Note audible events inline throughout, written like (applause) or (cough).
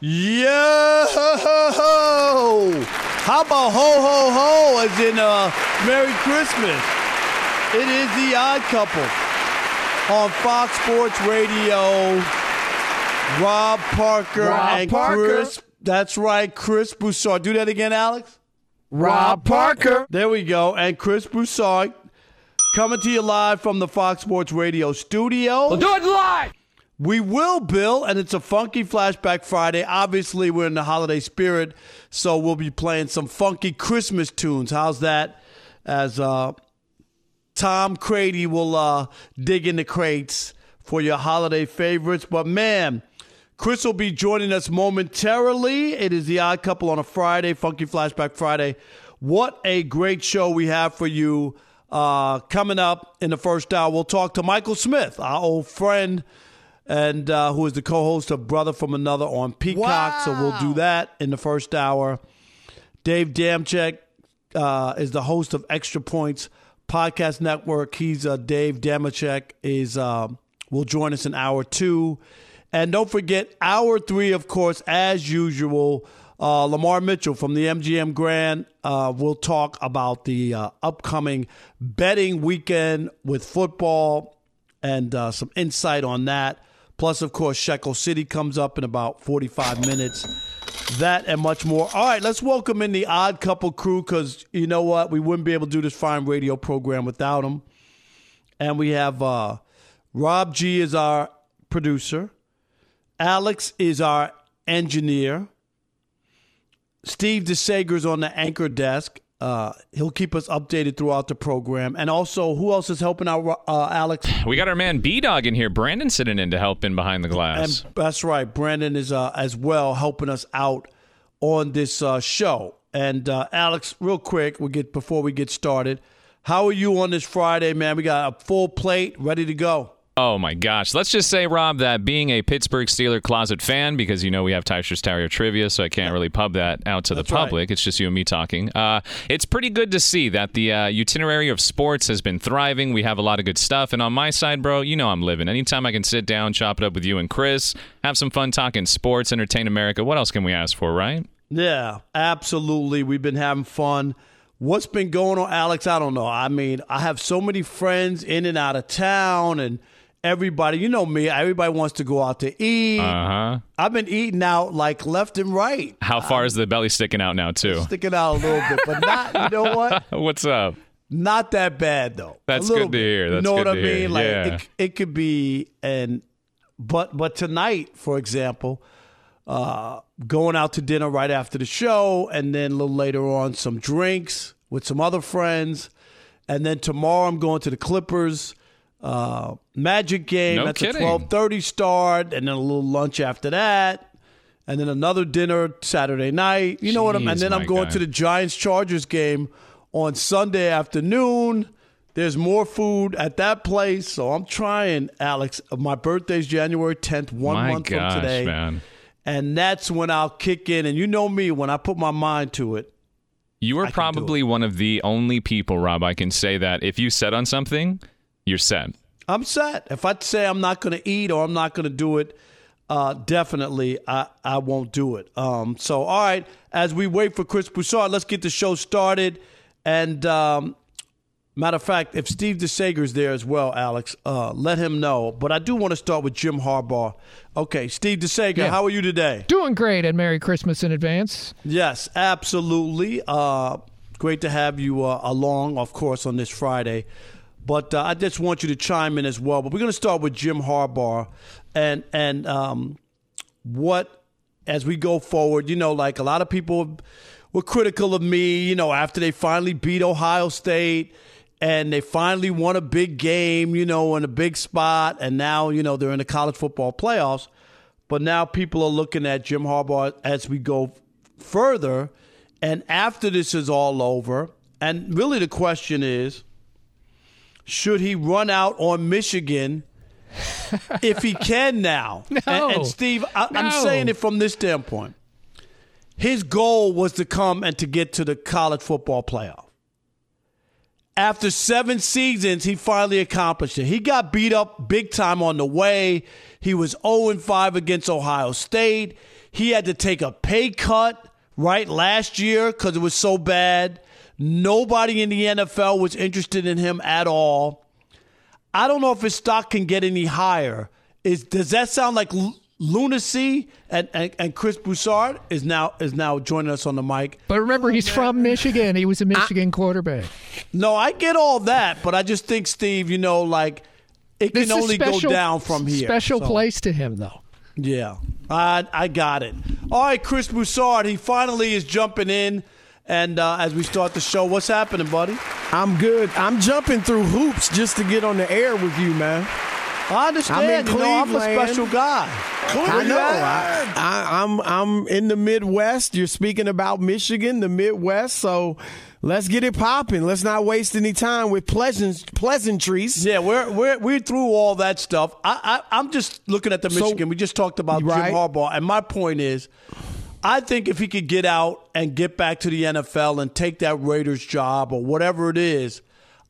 Yo! How about ho ho ho as in uh, Merry Christmas? It is the Odd Couple on Fox Sports Radio. Rob Parker Rob and Parker. Chris. That's right, Chris Broussard. Do that again, Alex. Rob Parker. There we go. And Chris Broussard coming to you live from the Fox Sports Radio studio. We'll do it live. We will, Bill, and it's a funky flashback Friday. Obviously, we're in the holiday spirit, so we'll be playing some funky Christmas tunes. How's that? As uh, Tom Crady will uh, dig in the crates for your holiday favorites. But man, Chris will be joining us momentarily. It is the Odd Couple on a Friday, Funky Flashback Friday. What a great show we have for you uh, coming up in the first hour. We'll talk to Michael Smith, our old friend and uh, who is the co-host of Brother from Another on Peacock. So we'll do that in the first hour. Dave Dameshek uh, is the host of Extra Points Podcast Network. He's uh, Dave Dameshek is uh, will join us in hour two, and don't forget hour three, of course, as usual. Uh, Lamar Mitchell from the MGM Grand uh, will talk about the uh, upcoming betting weekend with football and uh, some insight on that. Plus, of course, Shekel City comes up in about 45 minutes. That and much more. All right, let's welcome in the Odd Couple crew because you know what? We wouldn't be able to do this fine radio program without them. And we have uh, Rob G is our producer, Alex is our engineer, Steve DeSager's on the anchor desk. Uh, he'll keep us updated throughout the program. And also, who else is helping out, uh, Alex? We got our man B Dog in here. Brandon sitting in to help in behind the glass. And that's right. Brandon is uh, as well helping us out on this uh, show. And uh, Alex, real quick, we get before we get started. How are you on this Friday, man? We got a full plate ready to go. Oh my gosh. Let's just say, Rob, that being a Pittsburgh Steeler closet fan, because you know we have Tysher's Terrier trivia, so I can't really pub that out to That's the right. public. It's just you and me talking. Uh, it's pretty good to see that the uh, itinerary of sports has been thriving. We have a lot of good stuff. And on my side, bro, you know I'm living. Anytime I can sit down, chop it up with you and Chris, have some fun talking sports, entertain America, what else can we ask for, right? Yeah, absolutely. We've been having fun. What's been going on, Alex? I don't know. I mean, I have so many friends in and out of town, and everybody, you know me, everybody wants to go out to eat. Uh huh. I've been eating out like left and right, How far is the belly sticking out now, too? sticking out a little bit, but not, you know what? (laughs) What's up? Not that bad though. That's good to bit. hear. you know good what I mean? hear. Like Yeah. it, it could be, and but but tonight, for example, uh, going out to dinner right after the show, and then a little later on, some drinks with some other friends, and then tomorrow I'm going to the Clippers. Uh, Magic game. No That's kidding. a twelve thirty start, and then a little lunch after that, and then another dinner Saturday night. You know what I'm? And then I'm going guy. to the Giants Chargers game on Sunday afternoon. There's more food at that place, so I'm trying, Alex. My birthday's January 10th, one My month gosh, from today, man. and that's when I'll kick in. And you know me, when I put my mind to it, You are probably one of the only people, Rob, I can say that if you set on something, you're set. I'm set. If I say I'm not going to eat or I'm not going to do it, uh, definitely I, I won't do it. Um, so, all right, as we wait for Chris Broussard, let's get the show started. And um, matter of fact, if Steve DeSager's there as well, Alex, uh, let him know. But I do want to start with Jim Harbaugh. Okay, Steve DeSager, Yeah. how are you today? Doing great, and Merry Christmas in advance. Yes, absolutely. Uh, great to have you uh, along, of course, on this Friday. But uh, I just want you to chime in as well. But we're going to start with Jim Harbaugh and and um, what as we go forward. You know, like a lot of people were critical of me. You know, after they finally beat Ohio State and they finally won a big game. You know, in a big spot, and now you know they're in the college football playoffs. but now people are looking at Jim Harbaugh as we go further. And after this is all over, and really the question is should he run out on Michigan if he (laughs) can now? No. And, and Steve, I, I'm saying it from this standpoint. His goal was to come and to get to the college football playoff. After seven seasons, he finally accomplished it. He got beat up big time on the way. He was 0 5 against Ohio State. He had to take a pay cut right last year because it was so bad. Nobody in the NFL was interested in him at all. I don't know if his stock can get any higher. Is does that sound like l- lunacy? And, and and Chris Broussard is now is now joining us on the mic. But remember, he's from Michigan. He was a Michigan quarterback. No, I get all that, but I just think Steve, you know, like it This can only special, go down from here. Special So, place to him, though. Yeah, I I got it. All right, Chris Broussard, he finally is jumping in. And uh, as we start the show, what's happening, buddy? I'm good. I'm jumping through hoops just to get on the air with you, man. I understand. I'm in you know, I'm a Cleveland. special guy. I know. I, I, I'm I'm in the Midwest. You're speaking about Michigan, the Midwest. So let's get it popping. Let's not waste any time with pleasant pleasantries. Yeah, we're we're we're through all that stuff. I, I I'm just looking at the So- Michigan. we just talked about Right. Jim Harbaugh, and my point is, I think if he could get out and get back to the NFL and take that Raiders job or whatever it is,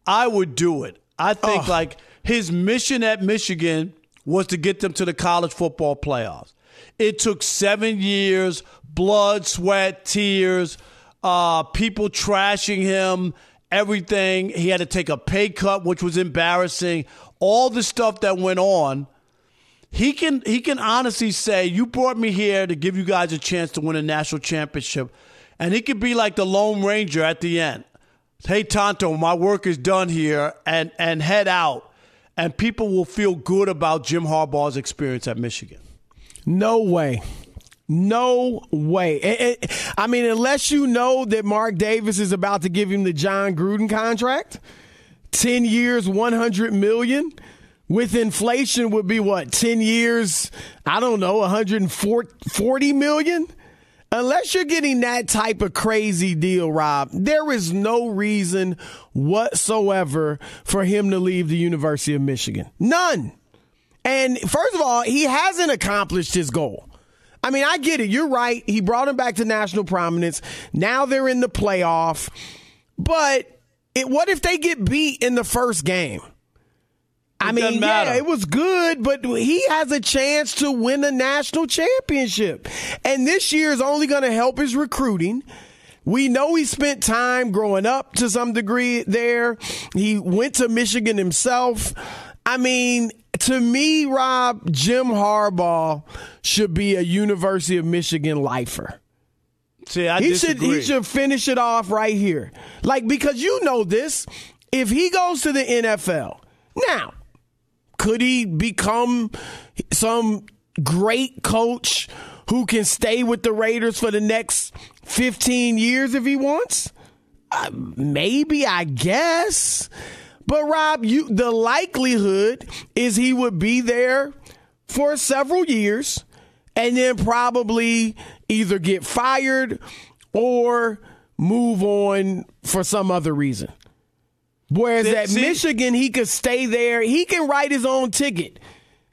I would do it. I think like his mission at Michigan was to get them to the college football playoffs. It took seven years, blood, sweat, tears, uh, people trashing him, everything. He had to take a pay cut, which was embarrassing. All the stuff that went on. He can he can honestly say, "You brought me here to give you guys a chance to win a national championship," and he could be like the Lone Ranger at the end. Hey, Tonto, my work is done here, and and head out, and people will feel good about Jim Harbaugh's experience at Michigan. No way. No way. Eh, eh, I mean, unless you know that Mark Davis is about to give him the Jon Gruden contract, 10 years, 100 million. With inflation would be what? 10 years, I don't know, 140 million? Unless you're getting that type of crazy deal, Rob, there is no reason whatsoever for him to leave the University of Michigan. None. And first of all, he hasn't accomplished his goal. I mean, I get it. You're right. He brought him back to national prominence. Now they're in the playoff. But it, what if they get beat in the first game? I mean, yeah, it was good, but he has a chance to win a national championship. And this year is only going to help his recruiting. We know he spent time growing up to some degree there. He went to Michigan himself. I mean, to me, Rob, Jim Harbaugh should be a University of Michigan lifer. See, I He should he should finish it off right here. Like because you know this, if he goes to the NFL, now could he become some great coach who can stay with the Raiders for the next 15 years if he wants? Uh, maybe, I guess. But Rob, you the likelihood is he would be there for several years and then probably either get fired or move on for some other reason. Whereas See- at see- Michigan, he could stay there. He can write his own ticket.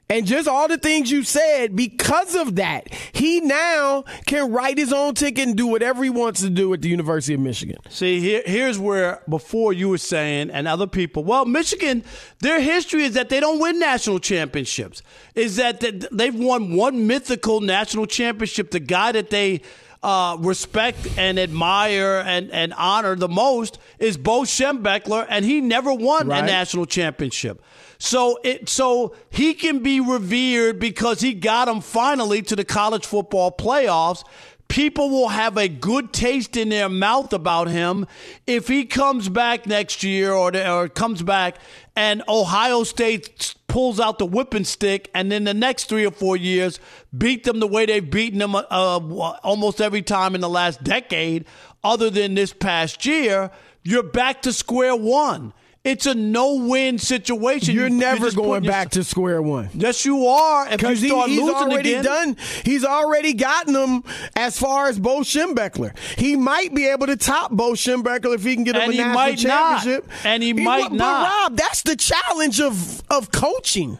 And just all the things you said, because of that, he now can write his own ticket and do whatever he wants to do at the University of Michigan. See, here, here's where before you were saying, and other people, well, Michigan, their history is that they don't win national championships. Is that th- they've won one mythical national championship, the guy that they uh, respect and admire and, and honor the most is Bo Schembechler, and he never won Right. a national championship. So it so he can be revered because he got him finally to the college football playoffs. People will have a good taste in their mouth about him if he comes back next year or, or comes back and Ohio State pulls out the whipping stick and then the next three or four years beat them the way they've beaten them uh, almost every time in the last decade, other than this past year. You're back to square one. It's a no-win situation. You're You- never just going back to square one. Yes, you are. If you Because he, he's losing already again, done. He's already gotten them as far as Bo Schembechler. He might be able to top Bo Schembechler if he can get him And a national might not. championship. And he might but, not. But Rob, that's the challenge of of coaching.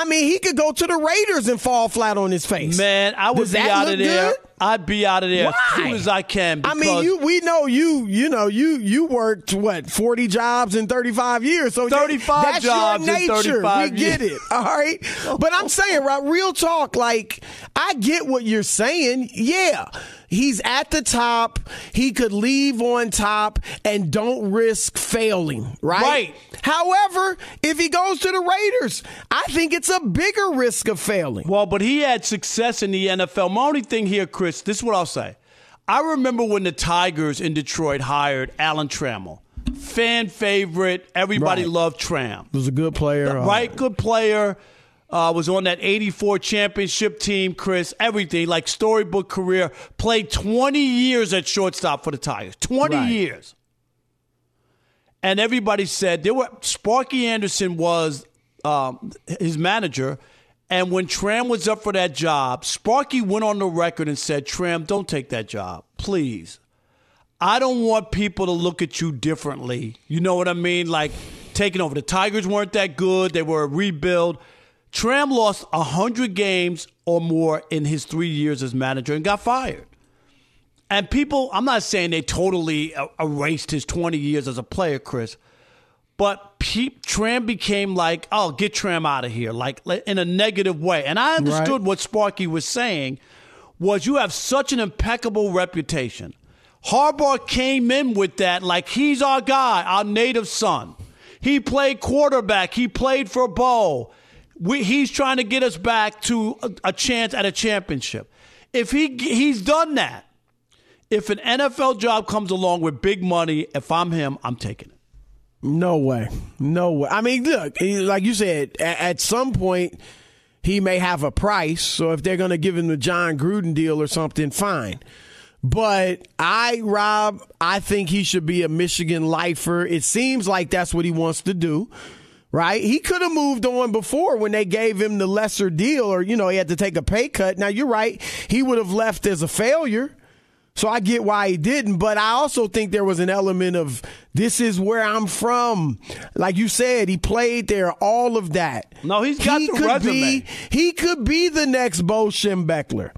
I mean, he could go to the Raiders and fall flat on his face. Man, I would Does be out of there. good? I'd be out of there Why? as soon as I can. I mean, you we know you you know you you worked what forty jobs in thirty five years. So 35 jobs your in nature. 35 we get it. All right, but I'm saying, right, real talk. Like I get what you're saying. Yeah, he's at the top. He could leave on top and don't risk failing. Right. Right. However, if he goes to the Raiders, I think it's a bigger risk of failing. Well, but he had success in the NFL. My only thing here, Chris, this is what I'll say. I remember when the Tigers in Detroit hired Alan Trammell. Fan favorite. Everybody Right. loved Tram. He was a good player. Uh, right? Good player. Uh, was on that 84 championship team, Chris. Everything. Like storybook career. Played 20 years at shortstop for the Tigers. 20 Right. years. And everybody said there were Sparky Anderson was um, his manager. And when Tram was up for that job, Sparky went on the record and said, Tram, don't take that job, please. I don't want people to look at you differently. You know what I mean? Like taking over. The Tigers weren't that good. They were a rebuild. Tram lost 100 games or more in his three years as manager and got fired. And people, I'm not saying they totally uh, erased his 20 years as a player, Chris, but Tram became like, oh, get Tram out of here, like like, in a negative way. And I understood Right. what Sparky was saying was you have such an impeccable reputation. Harbaugh came in with that like he's our guy, our native son. He played quarterback. He played for Bo. We, he's trying to get us back to a, a chance at a championship. If he he's done that, if an NFL job comes along with big money, if I'm him, I'm taking it. No way. No way. I mean, look, he- like you said, a- at some point, he may have a price. So if they're going to give him the Jon Gruden deal or something, fine. But I, Rob, I think he should be a Michigan lifer. It seems like that's what he wants to do. Right? He could have moved on before when they gave him the lesser deal or, you know, he had to take a pay cut. Now, you're right. He would have left as a failure. So I get why he didn't, but I also think there was an element of this is where I'm from. Like you said, he played there, all of that. No, he's got he the could resume. Be, he could be the next Bo Schembechler.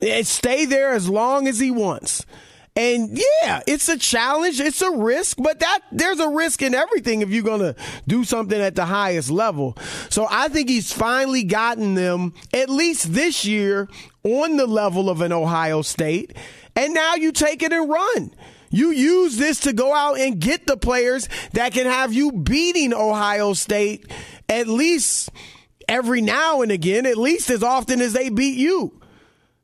And stay there as long as he wants. And yeah, it's a challenge, it's a risk, but that there's a risk in everything if you're gonna do something at the highest level. So I think he's finally gotten them at least this year on the level of an Ohio State. And now you take it and run. You use this to go out and get the players that can have you beating Ohio State at least every now and again, at least as often as they beat you.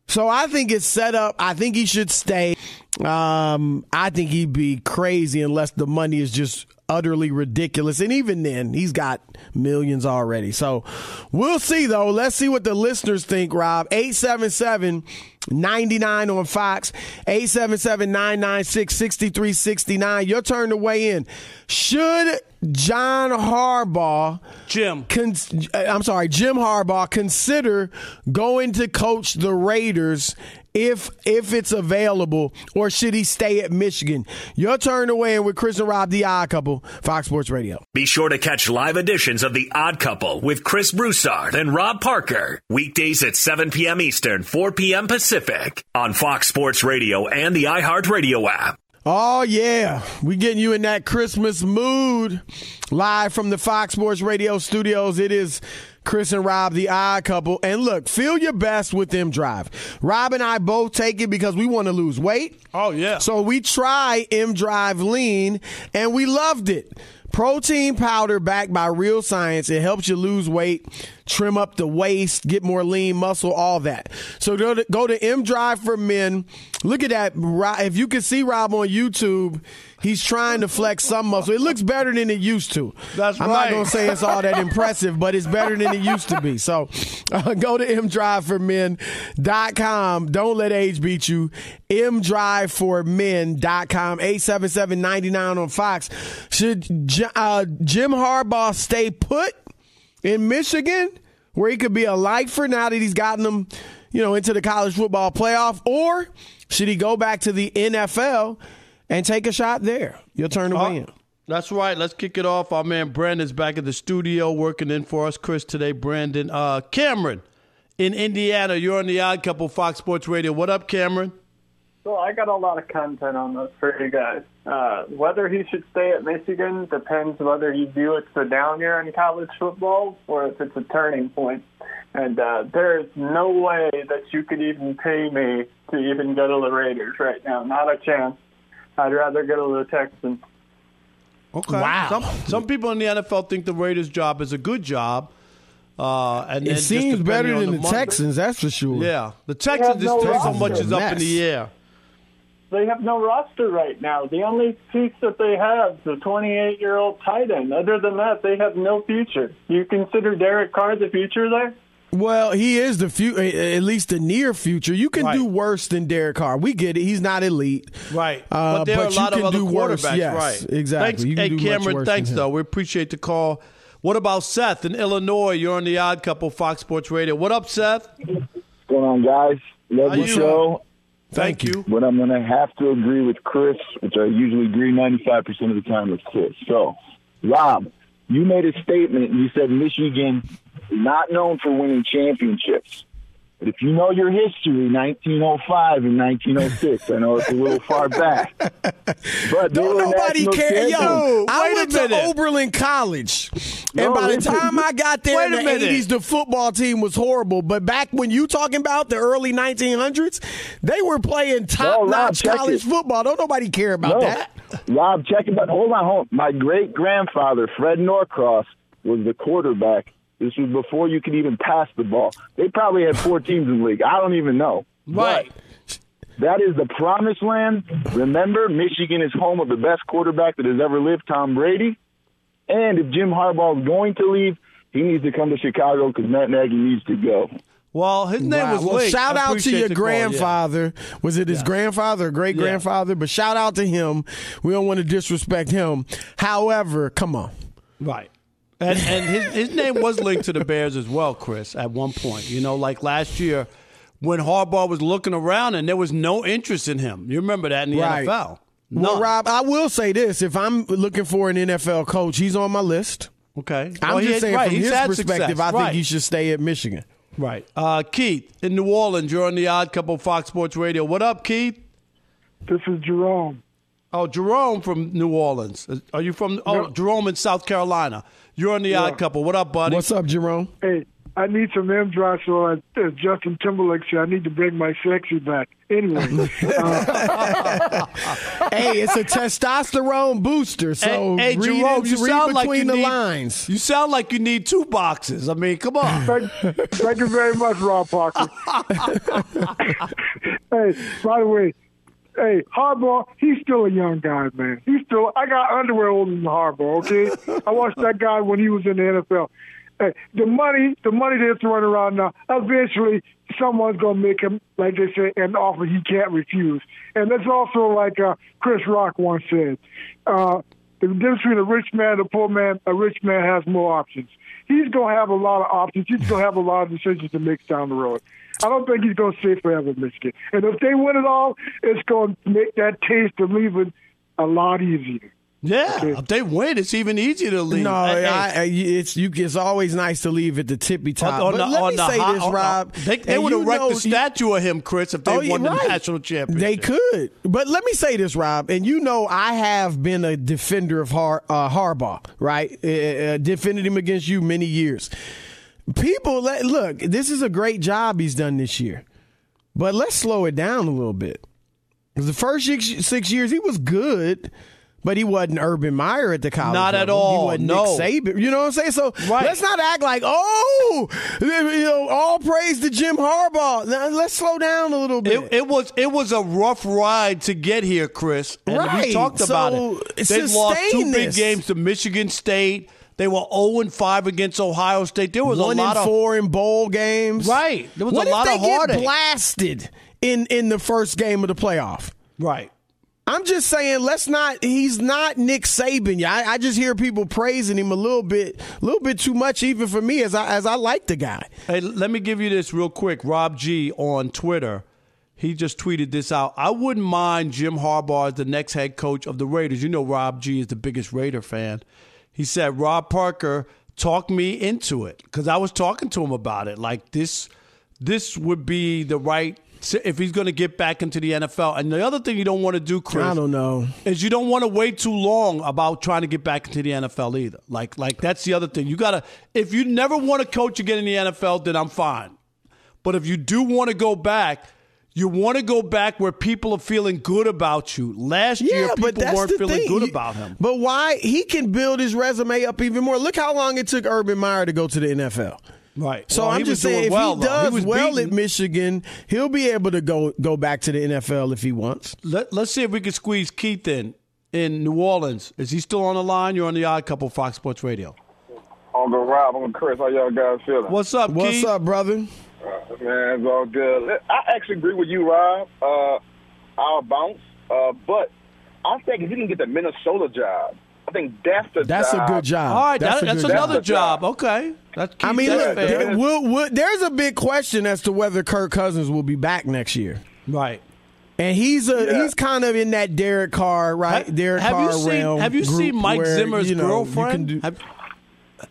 So I think it's set up. I think he should stay. Um, I think he'd be crazy unless the money is just utterly ridiculous. And even then, he's got millions already. So we'll see, though. Let's see what the listeners think, Rob. 877 99 on Fox, 877 996 6369. Your turn to weigh in. Should John Harbaugh Jim. con- uh, I'm sorry, Jim Harbaugh consider going to coach the Raiders if if it's available, or should he stay at Michigan? Your turn to weigh in with Chris and Rob, the Odd Couple, Fox Sports Radio. Be sure to catch live editions of The Odd Couple with Chris Broussard and Rob Parker. Weekdays at 7 p.m. Eastern, 4 p.m. Pacific on Fox Sports Radio and the iHeartRadio app. Oh yeah, we getting you in that Christmas mood. Live from the Fox Sports Radio studios, it is Chris and Rob, the odd couple. And look, feel your best with them drive. Rob and I both take it because we want to lose weight. Oh, yeah. So we try M Drive Lean and we loved it. Protein powder backed by real science. It helps you lose weight trim up the waist, get more lean muscle, all that. So go to, go to M Drive for Men. Look at that. If you can see Rob on YouTube, he's trying to flex some muscle. It looks better than it used to. That's right. I'm right. not going to say it's all that (laughs) impressive, but it's better than it used to be. So uh, go to mdriveformen.com. Don't let age beat you. mdriveformen.com. 877-99 on Fox. Should uh, Jim Harbaugh stay put in Michigan where he could be a lifer now that he's gotten them, you know, into the college football playoff? Or should he go back to the NFL and take a shot there? You'll turn to Uh, win. That's right. Let's kick it off. Our man Brandon's back at the studio working in for us. Chris today, Brandon. Uh, Cameron in Indiana. You're on the Odd Couple Fox Sports Radio. What up, Cameron? So I got a lot of content on this for you guys. Uh, whether he should stay at Michigan depends whether you view it's a down year in college football or if it's a turning point. And uh, there is no way that you could even pay me to even go to the Raiders right now. Not a chance. I'd rather go to the Texans. Okay. Wow. Some, some people in the NFL think the Raiders' job is a good job. Uh, and It seems better than the, money- Texans, that's for sure. Yeah, the Texans just no depends so much is up in the air. They have no roster right now. The only piece that they have is the 28 year old tight end. Other than that, they have no future. You consider Derek Carr the future there? Well, he is the few, at least the near future. You can Right. do worse than Derek Carr. We get it. He's not elite. Right. Uh, but there are a you lot of can other do worse. quarterbacks. Yes, right. exactly. Thanks, You can hey, do much Cameron, worse thanks, though. We appreciate the call. What about Seth in Illinois? You're on the Odd Couple Fox Sports Radio. What up, Seth? What's going on, guys? Love How the you show. Thank you. But I'm going to have to agree with Chris, which I usually agree 95% of the time with Chris. So, Rob, you made a statement. You said Michigan is not known for winning championships. But if you know your history, 1905 and 1906, I know it's a little far back. (laughs) But Don't nobody care. Yo. I wait a went to. Oberlin College. No, and by the time I got there in Wait a the minute. 80s, the football team was horrible. But back when you talking about the early 1900s, they were playing top Rob, notch check college it. football. Don't nobody care about No. that. Rob, check it out. Hold on, hold on. My great grandfather, Fred Norcross, was the quarterback. This was before you could even pass the ball. They probably had four teams in the league. I don't even know. Right. But that is the promised land. Remember, Michigan is home of the best quarterback that has ever lived, Tom Brady. And if Jim Harbaugh is going to leave, he needs to come to Chicago because Matt Nagy needs to go. Well, his name Wow. was well, Link. shout out to your the call, yeah. grandfather. Was it his grandfather or great grandfather? But shout out to him. We don't want to disrespect him. However, come on. Right. And and his his name was linked to the Bears as well, Chris, at one point. You know, like last year when Harbaugh was looking around and there was no interest in him. You remember that in the Right. NFL. Well, Rob, I will say this: if I'm looking for an NFL coach, he's on my list. Okay. I'm Well, just had- saying, right, from he's his perspective, success. I think Right. he should stay at Michigan. Right. Uh, Keith in New Orleans, you're on the Odd Couple Fox Sports Radio. What up, Keith? This is Jerome. Oh, Jerome from New Orleans. Are you from? Oh, Jerome in South Carolina. You're on the Odd Couple. What up, buddy? What's up, Jerome? Hey, I need some M drive, so as, as Justin Timberlake said, I need to bring my sexy back. Anyway, (laughs) uh, hey, it's a testosterone booster. So hey, hey, read, Jerome, it- you read sound like between you the need, lines. You sound like you need two boxes. I mean, come on. thank, thank you very much, Rob Parker. (laughs) (laughs) hey, by the way, hey, Harbaugh, he's still a young guy, man. He's still, I got underwear older than Harbaugh, okay? I watched that guy when he was in the NFL. Hey, the money, the money they're throwing around now, eventually someone's going to make him, like they say, an offer he can't refuse. And that's also like uh, Chris Rock once said. Uh, the difference between a rich man and a poor man, a rich man has more options. He's going to have a lot of options. He's going to have a lot of decisions to make down the road. I don't think he's going to stay forever in Michigan. And if they win it all, it's going to make that taste of leaving a lot easier. Yeah, if they win, it's even easier to leave. No, Hey, hey, I, I, it's you. It's always nice to leave at the tippy top. on but the- let on me the say high- this, on- Rob. They, they would erect know- a statue of him, Chris, if they Oh, won you're the right. national championship. They could, but let me say this, Rob, and you know I have been a defender of Har, uh, Harbaugh, right? Uh, uh, defended him against you many years. People, let, look, this is a great job he's done this year, but let's slow it down a little bit. the first six, six years he was good, but he wasn't Urban Meyer at the college. Not at all, He wasn't no. Nick Saban. You know what I'm saying? So Right. let's not act like oh, you know, all praise to Jim Harbaugh. Now, let's slow down a little bit. It, it was it was a rough ride to get here, Chris. And we Right. talked about it. They lost two sustain big games to Michigan State. They were 0 and 5 against Ohio State. There was One a lot and of four in bowl games. Right. There was what a lot of they heartache. get blasted in in the first game of the playoff? right. I'm just saying, let's not. He's not Nick Saban. Yeah, I, I just hear people praising him a little bit, a little bit too much, even for me, as I as I like the guy. Hey, let me give you this real quick. Rob G on Twitter, he just tweeted this out. I wouldn't mind Jim Harbaugh as the next head coach of the Raiders. You know, Rob G is the biggest Raider fan. He said, Rob Parker talked me into it because I was talking to him about it. Like this, this would be the right if he's going to get back into the NFL. And the other thing you don't want to do, Chris, I don't know. is you don't want to wait too long about trying to get back into the NFL either. Like like that's the other thing. You gotta if you never want to coach again in the NFL, then I'm fine. But if you do want to go back, you want to go back where people are feeling good about you. Last year, people but weren't feeling thing. good about him. But why he can build his resume up even more? Look how long it took Urban Meyer to go to the NFL. Right. So Well, I'm just saying, doing well, if he He does was well beating- at Michigan, he'll be able to go go back to the NFL if he wants. Let, let's see if we can squeeze Keith in in New Orleans. Is he still on the line? You're on the Odd Couple Fox Sports Radio. Uncle Rob, Uncle Chris, how y'all guys feeling? What's up, What's Keith? up, brother? Man, it's all good. I actually agree with you, Rob. Uh, I'll bounce. Uh, but I think if you can get the Minnesota job, I think that's the That's job. a good job. All right, that's that, that's another That's job. job. Okay, that's I mean, that's look, fair. there, will, will, there's a big question as to whether Kirk Cousins will be back next year. right. And he's a Yeah. he's kind of in that Derek Carr, right? Ha- Derek have Carr you seen realm Have you seen Mike where, Zimmer's you know, you girlfriend? do- have,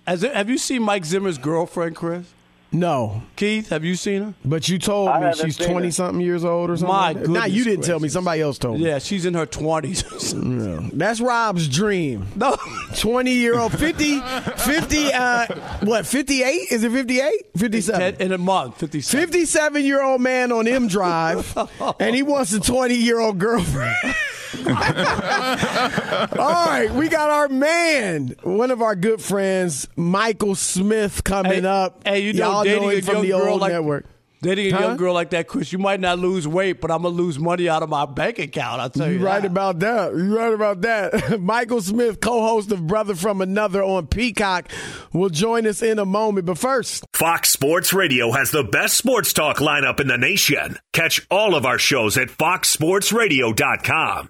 has it- have you seen Mike Zimmer's girlfriend, Chris? No, Keith, have you seen her? but you told I me haven't she's seen twenty it. something years old or something. My like that. Nah, you didn't tell me. gracious. Somebody else told me. Yeah, she's in her twenties. (laughs) That's Rob's dream. no, 20 year old 50 50 uh what 58 is it 58 57 in a month, fifty-seven. 57 year old man on M Drive, (laughs) and he wants a 20 year old girlfriend. (laughs) All right, we got our man, one of our good friends, Michael Smith, coming Hey, up. hey, you know, Y'all dating know him a from young the girl old like- network. Dating a Huh? young girl like that, Chris, you might not lose weight, but I'm gonna lose money out of my bank account. I'll tell you. You right that. about that. You right about that. (laughs) Michael Smith, co-host of Brother from Another on Peacock, will join us in a moment. But first, Fox Sports Radio has the best sports talk lineup in the nation. Catch all of our shows at foxsportsradio.com.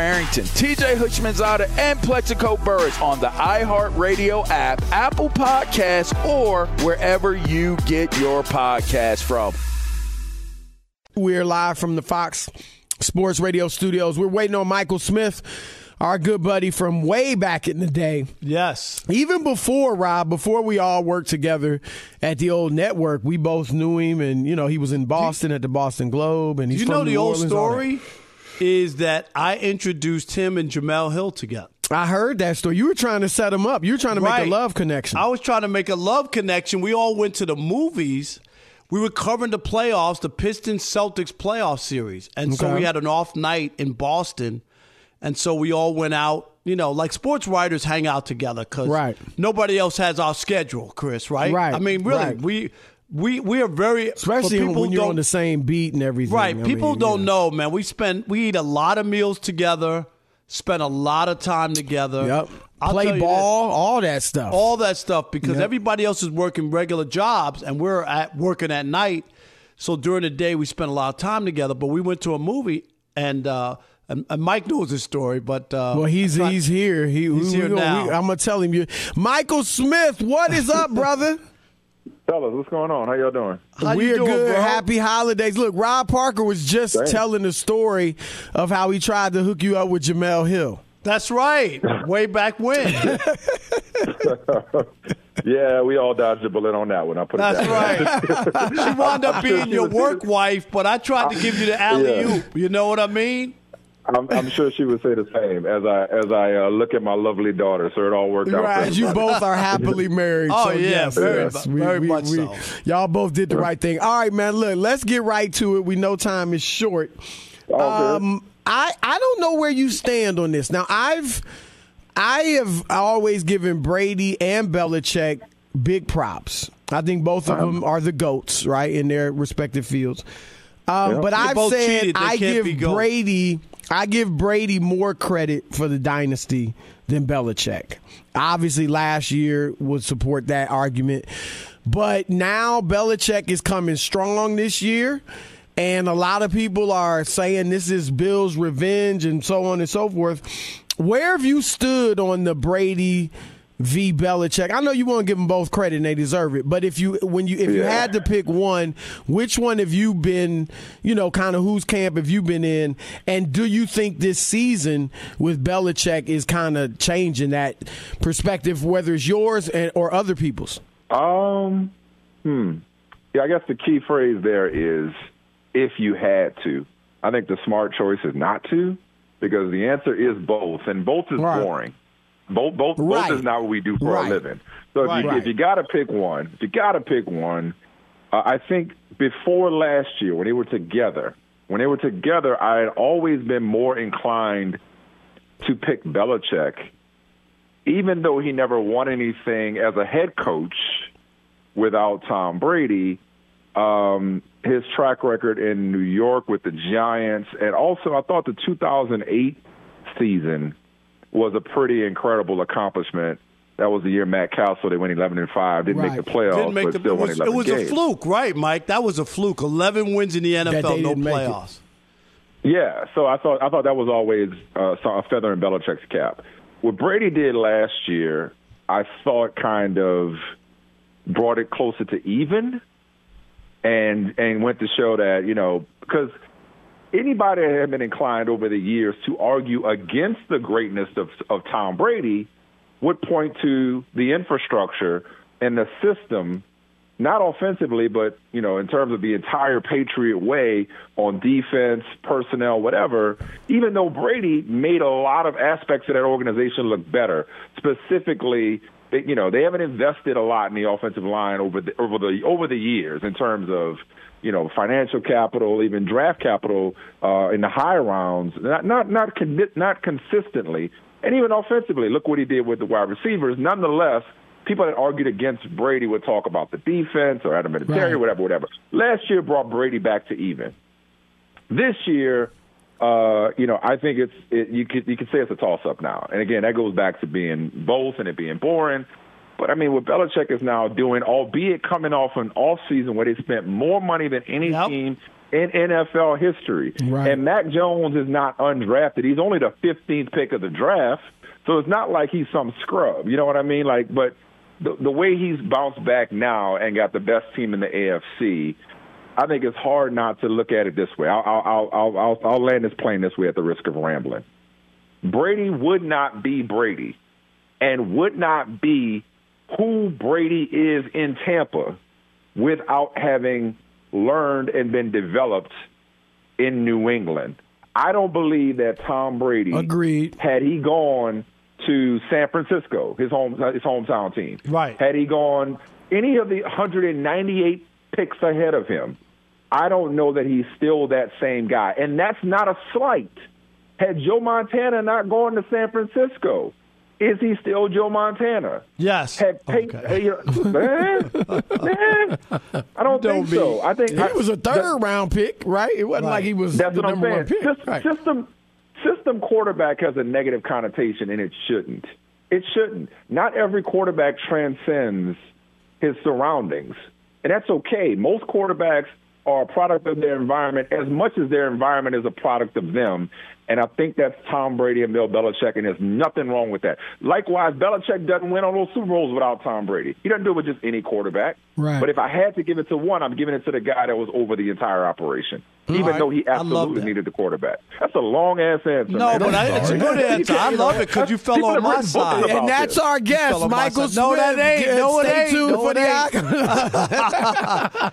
Arrington, TJ Houshmandzadeh, and Plaxico Burress on the iHeartRadio app, Apple Podcasts, or wherever you get your podcast from. We're live from the Fox Sports Radio studios. We're waiting on Michael Smith, our good buddy from way back in the day. Yes. Even before Rob, before we all worked together at the old network, we both knew him, and you know he was in Boston at the Boston Globe, and Do he's you from know New the old Orleans, story? Is that I introduced him and Jemele Hill together. I heard that story. You were trying to set him up. You were trying to make Right. a love connection. I was trying to make a love connection. We all went to the movies. We were covering the playoffs, the Pistons Celtics playoff series. And so we had an off night in Boston. And so we all went out, you know, like sports writers hang out together because Right. nobody else has our schedule, Chris, right? Right, I mean, really, right. we we we are very Especially people when who you're on the same beat and everything. Right. I People mean, don't yeah. know, man. We spend we eat a lot of meals together, spend a lot of time together. Yep. I'll Play you this, ball, all that stuff. all that stuff because Yep. everybody else is working regular jobs and we're at working at night. So during the day we spend a lot of time together. But we went to a movie and uh, and, and Mike knows this story, but uh, Well, he's he's here. He, He's we- here we- now. I'm gonna tell him you, Michael Smith. What is up, brother? (laughs) Fellas, what's going on? How y'all doing? How We're doing, good. bro? Happy holidays. Look, Rob Parker was just Thanks. telling the story of how he tried to hook you up with Jemele Hill. That's right. (laughs) Way back when. (laughs) Yeah, we all dodged a bullet on that one. I put it That's that way. right. (laughs) she wound up being your work wife, but I tried to give you the alley oop. Yeah. You know what I mean? I'm, I'm sure she would say the same as I as I uh, look at my lovely daughter. So it all worked out. Right, you both are happily (laughs) married. Oh, so yeah, yes, very yes, mu- very much so. Y'all both did the right thing. All right, man. Look, let's get right to it. We know time is short. All good. Um, I I don't know where you stand on this. Now, I've I have always given Brady and Belichick big props. I think both of them are the goats, right, in their respective fields. Um, But They I've both said cheated. I give goats. Brady, I give Brady more credit for the dynasty than Belichick. Obviously, last year would support that argument, but now Belichick is coming strong this year. And a lot of people are saying this is Bill's revenge and so on and so forth. Where have you stood on the Brady v Belichick? I know you want to give them both credit and they deserve it, but if you when you if you Yeah. had to pick one, which one have you been, you know, kind of whose camp have you been in? And do you think this season with Belichick is kind of changing that perspective, whether it's yours and, or other people's? Um, hmm. Yeah, I guess the key phrase there is if you had to. I think the smart choice is not to, because the answer is both, and both is Right. boring. Both, both, Right. both is not what we do for Right. a living. So if Right. you, if you got to pick one, if you got to pick one, uh, I think before last year when they were together, when they were together, I had always been more inclined to pick Belichick, even though he never won anything as a head coach without Tom Brady. Um, his track record in New York with the Giants, and also I thought the 2008 season was a pretty incredible accomplishment. That was the year Matt Cassel they went 11 and five, didn't Right. make the playoffs, Didn't make but the, still it won was, 11 it was a fluke, right, Mike? That was a fluke. Eleven wins in the NFL, they no didn't make it. playoffs. Yeah, so I thought I thought that was always uh, a feather in Belichick's cap. What Brady did last year, I thought kind of brought it closer to even, and and went to show that you know because anybody that had been inclined over the years to argue against the greatness of of Tom Brady would point to the infrastructure and the system not offensively, but you know, in terms of the entire Patriot way on defense, personnel, whatever. Even though Brady made a lot of aspects of that organization look better, specifically, you know, they haven't invested a lot in the offensive line over the over the over the years in terms of you know financial capital, even draft capital uh, in the high rounds. Not not not con- not consistently, and even offensively. Look what he did with the wide receivers. Nonetheless people that argued against Brady would talk about the defense or Adam Vinatieri, Right. whatever, whatever. Last year brought Brady back to even. This year, uh, you know, I think it's it, you could you could say it's a toss up now. And again, that goes back to being both and it being boring. But I mean, what Belichick is now doing, albeit coming off an off season where they spent more money than any Yep. team in NFL history, Right. and Mac Jones is not undrafted. He's only the 15th pick of the draft, so it's not like he's some scrub. You know what I mean? Like, but the, the way he's bounced back now and got the best team in the AFC, I think it's hard not to look at it this way. I'll I'll I'll I'll, I'll land this plane this way at the risk of rambling. Brady would not be Brady, and would not be who Brady is in Tampa without having learned and been developed in New England. I don't believe that Tom Brady Agreed. had he gone to San Francisco, his home his hometown team. Right. Had he gone any of the 198 picks ahead of him, I don't know that he's still that same guy. And that's not a slight. Had Joe Montana not gone to San Francisco, is he still Joe Montana? Yes. Had Peyton, Okay. you uh, know, man, man, I don't, think be- so. I think He was a third round pick, right? It wasn't Right. like he was that's the what I'm saying. one pick. Sys- Right. System system quarterback has a negative connotation, and it shouldn't. It shouldn't. Not every quarterback transcends his surroundings, and that's okay. Most quarterbacks are a product of their environment as much as their environment is a product of them. And I think that's Tom Brady and Bill Belichick, and there's nothing wrong with that. Likewise, Belichick doesn't win all those Super Bowls without Tom Brady. He doesn't do it with just any quarterback. Right. But if I had to give it to one, I'm giving it to the guy that was over the entire operation, All even right. though he absolutely needed the quarterback. That's a long ass answer. No, man. but I'm it's a good answer. I love it because you fell on my side. And that's this. our guest, fell on my Michael side. No, that Smith. ain't. No, it Stay ain't. tuned No, for the ain't.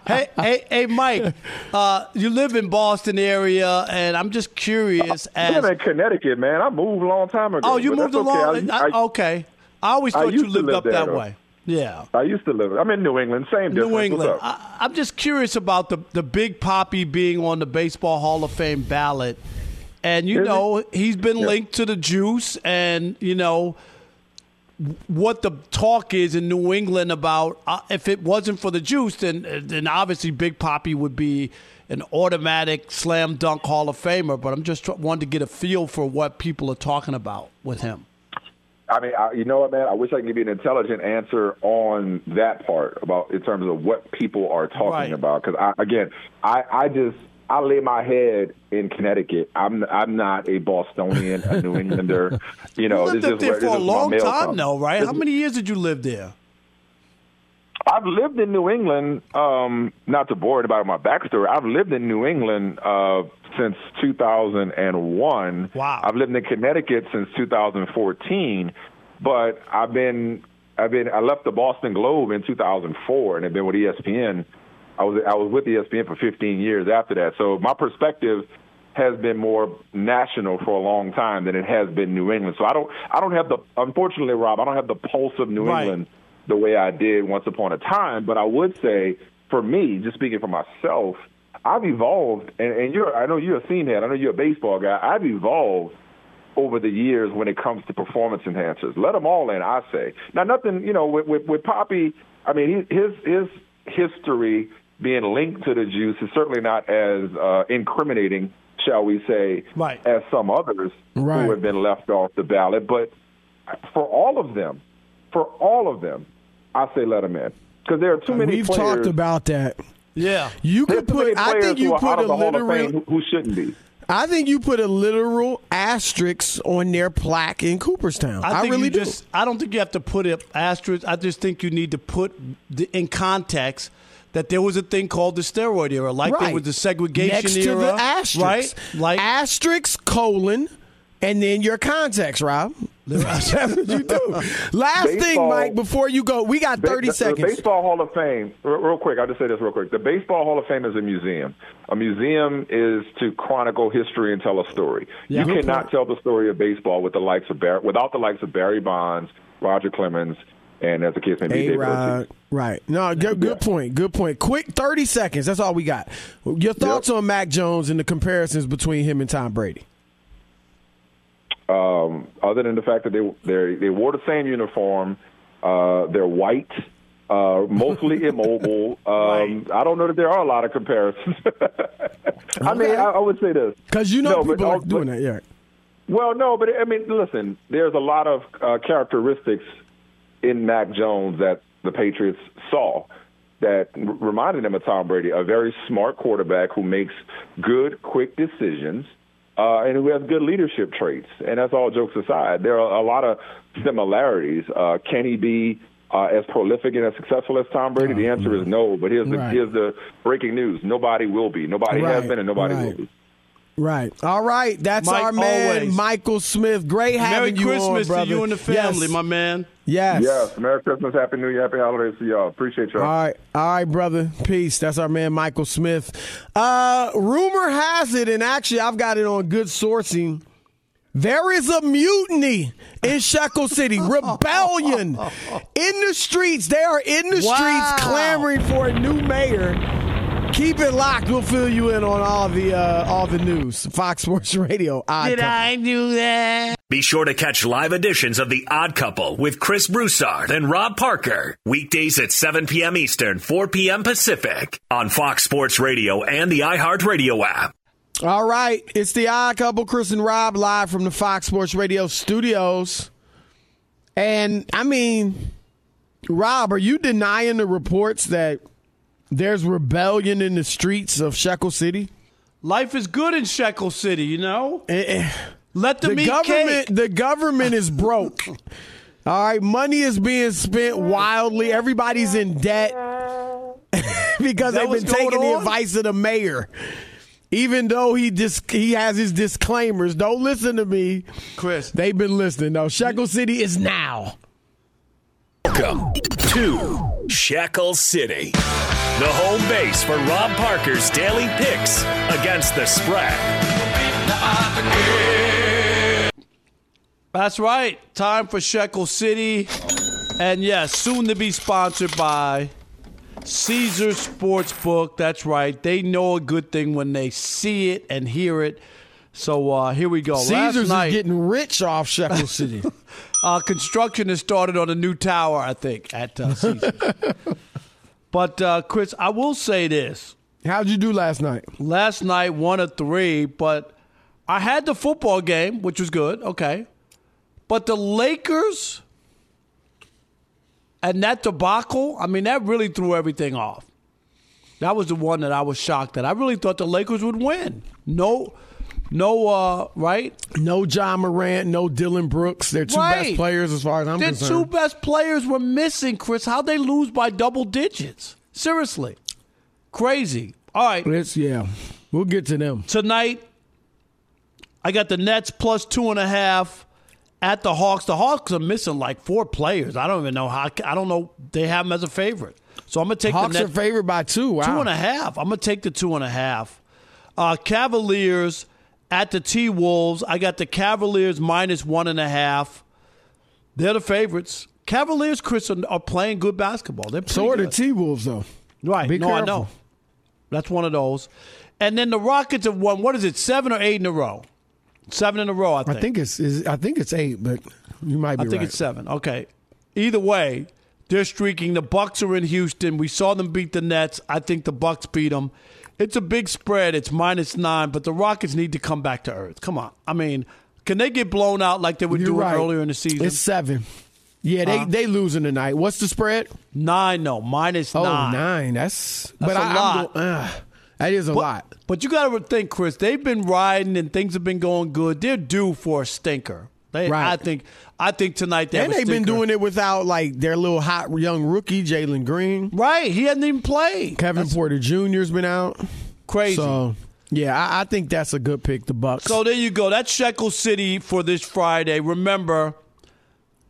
(laughs) hey, hey, hey, Mike. Uh, you live in Boston area, and I'm just curious I live in Connecticut, man. I moved a long time ago. Oh, you moved okay. along. I, I, okay. I always thought you lived live up that way. Yeah. I used to live. I'm in New England. Same difference. New England. I, I'm just curious about the the Big Papi being on the Baseball Hall of Fame ballot, and you Is know he's been Yeah. linked to the Juice, and you know what the talk is in New England about uh, if it wasn't for the Juice, then then obviously Big Papi would be an automatic slam dunk Hall of Famer. But I'm just tr- wanting to get a feel for what people are talking about with him. I mean, I, you know what, man? I wish I could give you an intelligent answer on that part about in terms of what people are talking Right. about. Because I, again, I, I just I lay my head in Connecticut. I'm I'm not a Bostonian, a New Englander. (laughs) You know, you lived this up is there where, for this a long time, comes. though, right? How many years did you live there? I've lived in New England. Um, not to bore about my backstory. I've lived in New England uh, since 2001. Wow. I've lived in Connecticut since 2014, but I've been I've been I left the Boston Globe in 2004 and have been with ESPN. I was I was with ESPN for 15 years after that. So my perspective has been more national for a long time than it has been New England. So I don't I don't have the unfortunately Rob I don't have the pulse of New Right. England the way I did once upon a time. But I would say for me, just speaking for myself, I've evolved and, and you're I know you're a seamhead, I know you're a baseball guy. I've evolved over the years when it comes to performance enhancers. Let them all in, I say. Now, nothing, you know, with with, with Papi. I mean, he, his his history being linked to the juice is certainly not as uh, incriminating, shall we say, Right. as some others Right. who have been left off the ballot. But for all of them, for all of them, I say let them in because there are too many We've players. talked about that. Yeah. You there's could put. I think you who put out a of the Hall of Fame literal. who, who shouldn't be. I think you put a literal asterisk on their plaque in Cooperstown. I, I, think really you do. just. I don't think you have to put it asterisk. I just think you need to put the, in context that there was a thing called the steroid era, like there was the segregation Next era, to the asterisk, right? Like asterisk colon, and then your context, Rob. That's what you do. Last thing, Mike, before you go, we got thirty the- seconds. The Baseball Hall of Fame, real, quick, I'll just say this real quick. The Baseball Hall of Fame is a museum. A museum is to chronicle history and tell a story. Yeah. you cannot point. tell the story of baseball with the likes of Bar- without the likes of Barry Bonds, Roger Clemens, and as the case may be, A David Rod, right? No, good, good point. Good point. Quick, thirty seconds. That's all we got. Your thoughts on Mac Jones and the comparisons between him and Tom Brady? Um, other than the fact that they they they wore the same uniform, uh, they're white. Uh, mostly (laughs) immobile. Um, I don't know that there are a lot of comparisons. (laughs) I mean, I, I would say this Because you know No, but people are also- doing that. Yeah. Well, no, but I mean, listen, there's a lot of uh, characteristics in Mac Jones that the Patriots saw that reminded them of Tom Brady, a very smart quarterback who makes good, quick decisions. Uh, and who has good leadership traits, and that's all jokes aside. There are a lot of similarities. Uh, can he be uh, as prolific and as successful as Tom Brady? The answer is no. But here's the Right. here's the breaking news: nobody will be. Nobody has been, and nobody right. will be. Right. All right. That's Mike, our man, always. Michael Smith. Great Merry having you Christmas on, brother. to you and the family, yes. my man. Yes. Yes, Merry Christmas, Happy New Year, Happy Holidays to y'all. Appreciate y'all. All right, all right, brother. Peace. That's our man, Michael Smith. Uh, rumor has it, and actually, I've got it on good sourcing. There is a mutiny in Shekel City, (laughs) rebellion in the streets. They are in the Wow. streets clamoring for a new mayor. Keep it locked. We'll fill you in on all the uh, all the news. Fox Sports Radio. Odd Did Couple. I do that? Be sure to catch live editions of The Odd Couple with Chris Broussard and Rob Parker. Weekdays at 7 p.m. Eastern, 4 p.m. Pacific on Fox Sports Radio and the iHeartRadio app. All right, it's the Odd Couple, Chris and Rob, live from the Fox Sports Radio studios. And I mean, Rob, are you denying the reports that there's rebellion in the streets of Shekel City? Life is good in Shekel City, you know. Eh, Let them the eat government cake. the government is broke. (laughs) All right, money is being spent wildly. Everybody's in debt (laughs) because they've been taking going the advice of the mayor. Even though he dis- he has his disclaimers, don't listen to me, Chris. They've been listening. No, Shekel City is now. Welcome to Shekel City, the home base for Rob Parker's daily picks against the spread. That's right. Time for Shekel City. And yes, soon to be sponsored by Caesar Sportsbook. That's right. They know a good thing when they see it and hear it. So uh, here we go. Last Caesars night, is getting rich off Shekel City. (laughs) uh, construction has started on a new tower, I think, at uh, Caesar. (laughs) but uh, Chris, I will say this: How'd you do last night? last night one of three, but I had the football game, which was good. Okay, but the Lakers and that debacle, I mean, that really threw everything off. That was the one that I was shocked at. I really thought the Lakers would win. No, no, uh, right? No Ja Morant, no Dillon Brooks. They're two Right. best players as far as I'm Their concerned. two best players were missing, Chris. How'd they lose by double digits? Seriously. Crazy. All right. It's yeah. We'll get to them. Tonight, I got the Nets plus two and a half at the Hawks. The Hawks are missing like four players. I don't even know how. I don't know. They have them as a favorite. So I'm going to take Hawks the are Nets. favored by two. Wow. Two and a half. I'm gonna take the two and a half. Uh, Cavaliers at the T Wolves. I got the Cavaliers minus one and a half. They're the favorites. Cavaliers, Chris, are, are playing good basketball. They're So are the. T Wolves though. right. Be no, I know. That's one of those. And then the Rockets have won. What is it? Seven or eight in a row? Seven in a row. I think. I think it's is I think it's eight, but you might be I think right. it's seven. Okay. Either way, they're streaking. The Bucks are in Houston. We saw them beat the Nets. I think the Bucks beat them. It's a big spread. It's minus nine, but the Rockets need to come back to earth. Come on. I mean, can they get blown out like they were You're doing right. earlier in the season? It's seven. Yeah, they Huh? they losing tonight. What's the spread? nine, no, minus Oh, nine. nine. That's, That's but a I, lot. uh, that is a But, lot. but you got to think, Chris. They've been riding and things have been going good. They're due for a stinker. They, Right. I think. I think tonight they And they've been doing it without like their little hot young rookie Jalen Green. right. He hasn't even played. Kevin Porter Jr.'s been out. Crazy. So yeah, I, I think that's a good pick. The Bucks. So there you go. That's Shekel City for this Friday. Remember,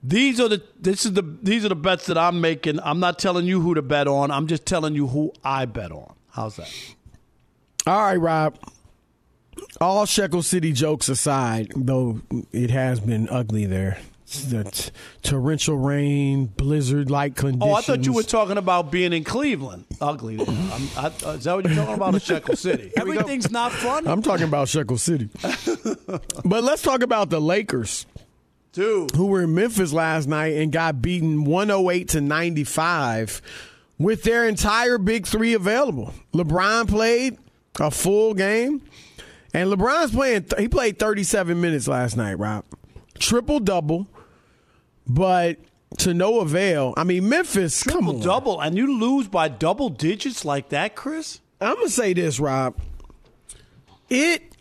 these are the this is the these are the bets that I'm making. I'm not telling you who to bet on. I'm just telling you who I bet on. How's that? All right, Rob. All Shekel City jokes aside, though it has been ugly there. It's The t- torrential rain, blizzard-like conditions. Oh, I thought you were talking about being in Cleveland. Ugly. I'm, I, uh, is that what you're talking about? Or (laughs) Shekel City? Everything's not fun, I'm talking about Shekel City. (laughs) but let's talk about the Lakers, dude. who were in Memphis last night and got beaten 108 to 95 with their entire big three available. LeBron played a full game, and LeBron's playing. He played 37 minutes last night. Rob, triple double, but to no avail. I mean, Memphis, come Triple on. double, and you lose by double digits like that, Chris? I'm gonna say this, Rob. It,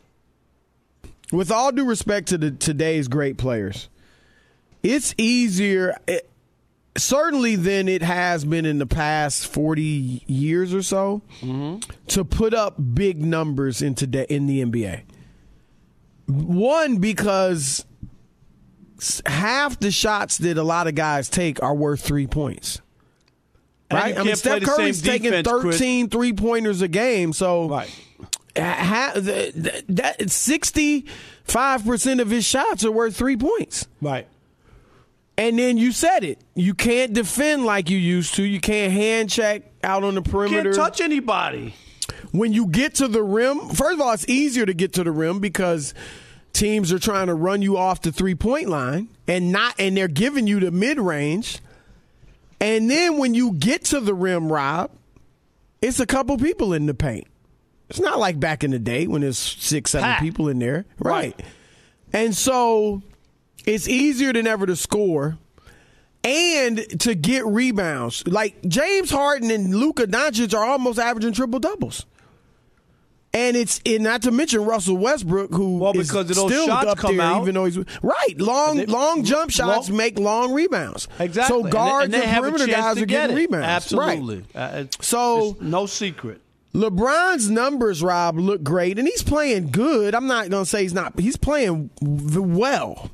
with all due respect to the today's great players, it's easier, it, certainly than it has been in the past 40 years or so, to put up big numbers in today in the NBA. One because half the shots that a lot of guys take are worth three points. Right? I mean, Steph Curry's taking defense, Chris. 13 three pointers a game. So Right. ha- that 65% of his shots are worth three points. Right. And then you said it. You can't defend like you used to. You can't hand check out on the perimeter. Can't touch anybody. when you get to the rim, first of all, it's easier to get to the rim because teams are trying to run you off the three point line and not and they're giving you the mid range. And then when you get to the rim, Rob, it's a couple people in the paint. It's not like back in the day when there's six, seven Packed. people in there. Right. right. And so it's easier than ever to score and to get rebounds. Like James Harden and Luka Doncic are almost averaging triple doubles. And it's and not to mention Russell Westbrook, who Well, is because of those still shots up come there, out. even though he's right. Long They- long jump shots long- make long rebounds. Exactly. So And they- guards and and, they have a perimeter guys are get getting it. rebounds. Absolutely. Right. Uh, it's- So it's no secret. LeBron's numbers, Rob, look great, and he's playing good. I'm not going to say he's not. He's playing well.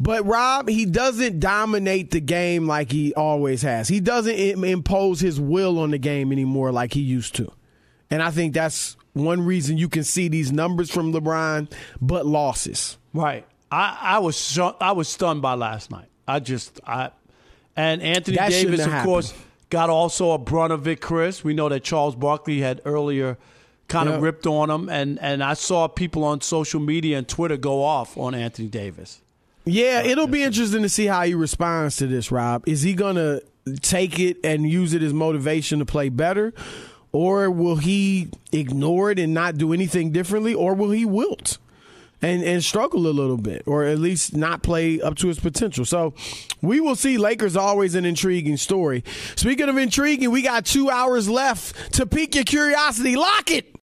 But Rob, he doesn't dominate the game like he always has. He doesn't impose his will on the game anymore like he used to. And I think that's one reason you can see these numbers from LeBron, but losses. Right. I, I was I was stunned by last night. I just I and Anthony That Davis, of have course, got also a brunt of it. Chris, we know that Charles Barkley had earlier kind of ripped on him, and and I saw people on social media and Twitter go off on Anthony Davis. Yeah, it'll be interesting to see how he responds to this, Rob. Is he going to take it and use it as motivation to play better? Or will he ignore it and not do anything differently? Or will he wilt and, and struggle a little bit? Or at least not play up to his potential? So we will see. Lakers always an intriguing story. Speaking of intriguing, we got two hours left to pique your curiosity. Lock it!